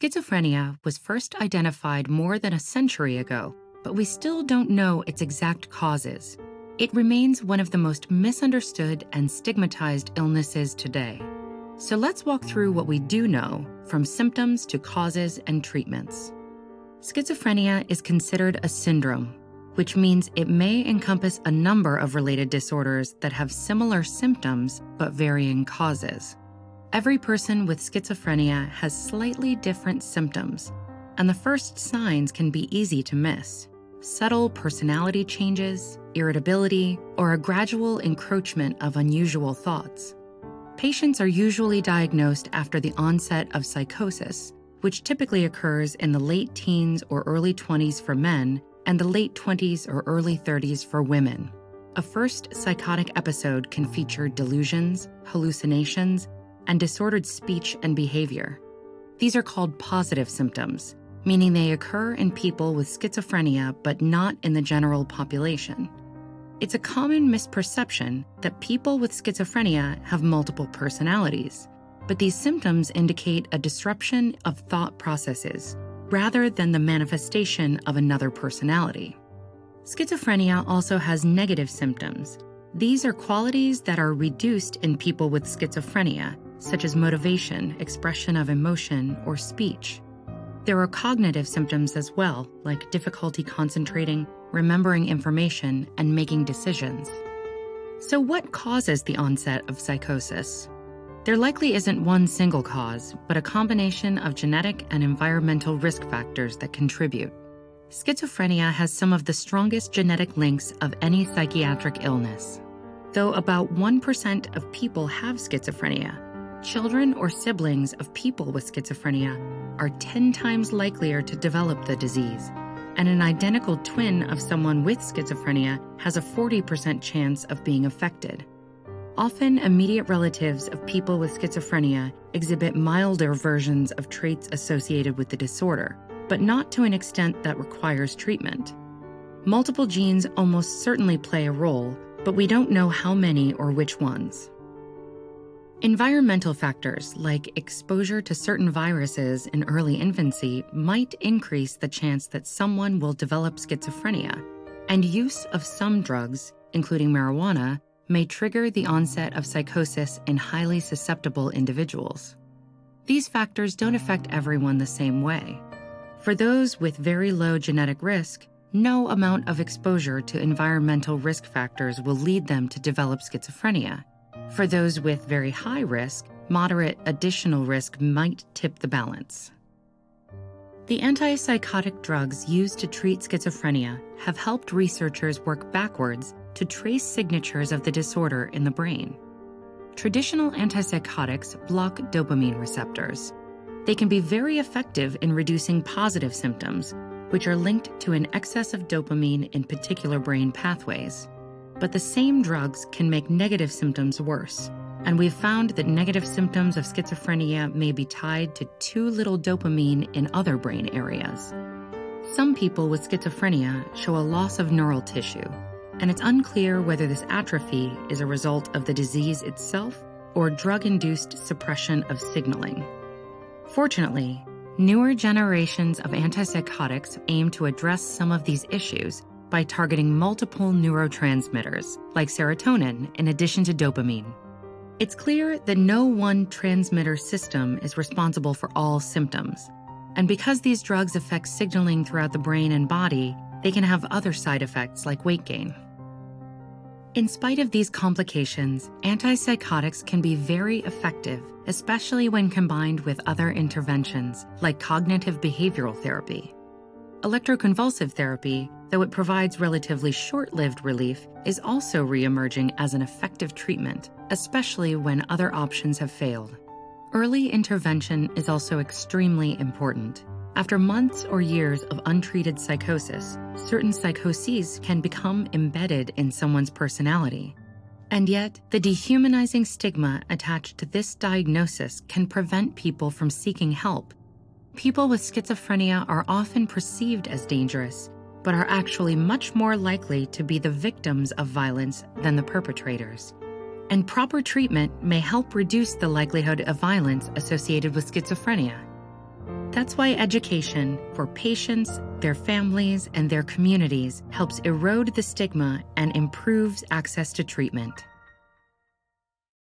Schizophrenia was first identified more than a century ago, but we still don't know its exact causes. It remains one of the most misunderstood and stigmatized illnesses today. So let's walk through what we do know, from symptoms to causes and treatments. Schizophrenia is considered a syndrome, which means it may encompass a number of related disorders that have similar symptoms but varying causes. Every person with schizophrenia has slightly different symptoms, and the first signs can be easy to miss. Subtle personality changes, irritability, or a gradual encroachment of unusual thoughts. Patients are usually diagnosed after the onset of psychosis, which typically occurs in the late teens or early 20s for men and the late 20s or early 30s for women. A first psychotic episode can feature delusions, hallucinations, and disordered speech and behavior. These are called positive symptoms, meaning they occur in people with schizophrenia but not in the general population. It's a common misperception that people with schizophrenia have multiple personalities, but these symptoms indicate a disruption of thought processes rather than the manifestation of another personality. Schizophrenia also has negative symptoms. These are qualities that are reduced in people with schizophrenia such as motivation, expression of emotion, or speech. There are cognitive symptoms as well, like difficulty concentrating, remembering information, and making decisions. So, what causes the onset of psychosis? There likely isn't one single cause, but a combination of genetic and environmental risk factors that contribute. Schizophrenia has some of the strongest genetic links of any psychiatric illness. Though about 1% of people have schizophrenia, Children or siblings of people with schizophrenia are 10 times likelier to develop the disease, and an identical twin of someone with schizophrenia has a 40% chance of being affected. Often, immediate relatives of people with schizophrenia exhibit milder versions of traits associated with the disorder, but not to an extent that requires treatment. Multiple genes almost certainly play a role, but we don't know how many or which ones. Environmental factors like exposure to certain viruses in early infancy might increase the chance that someone will develop schizophrenia, and use of some drugs, including marijuana, may trigger the onset of psychosis in highly susceptible individuals. These factors don't affect everyone the same way. For those with very low genetic risk, no amount of exposure to environmental risk factors will lead them to develop schizophrenia for those with very high risk, moderate additional risk might tip the balance. The antipsychotic drugs used to treat schizophrenia have helped researchers work backwards to trace signatures of the disorder in the brain. Traditional antipsychotics block dopamine receptors. They can be very effective in reducing positive symptoms, which are linked to an excess of dopamine in particular brain pathways. But the same drugs can make negative symptoms worse. And we've found that negative symptoms of schizophrenia may be tied to too little dopamine in other brain areas. Some people with schizophrenia show a loss of neural tissue, and it's unclear whether this atrophy is a result of the disease itself or drug induced suppression of signaling. Fortunately, newer generations of antipsychotics aim to address some of these issues by targeting multiple neurotransmitters, like serotonin, in addition to dopamine. It's clear that no one transmitter system is responsible for all symptoms. And because these drugs affect signaling throughout the brain and body, they can have other side effects like weight gain. In spite of these complications, antipsychotics can be very effective, especially when combined with other interventions like cognitive behavioral therapy. Electroconvulsive therapy, though it provides relatively short lived relief, is also re emerging as an effective treatment, especially when other options have failed. Early intervention is also extremely important. After months or years of untreated psychosis, certain psychoses can become embedded in someone's personality. And yet, the dehumanizing stigma attached to this diagnosis can prevent people from seeking help people with schizophrenia are often perceived as dangerous, but are actually much more likely to be the victims of violence than the perpetrators. And proper treatment may help reduce the likelihood of violence associated with schizophrenia. That's why education for patients, their families, and their communities helps erode the stigma and improves access to treatment.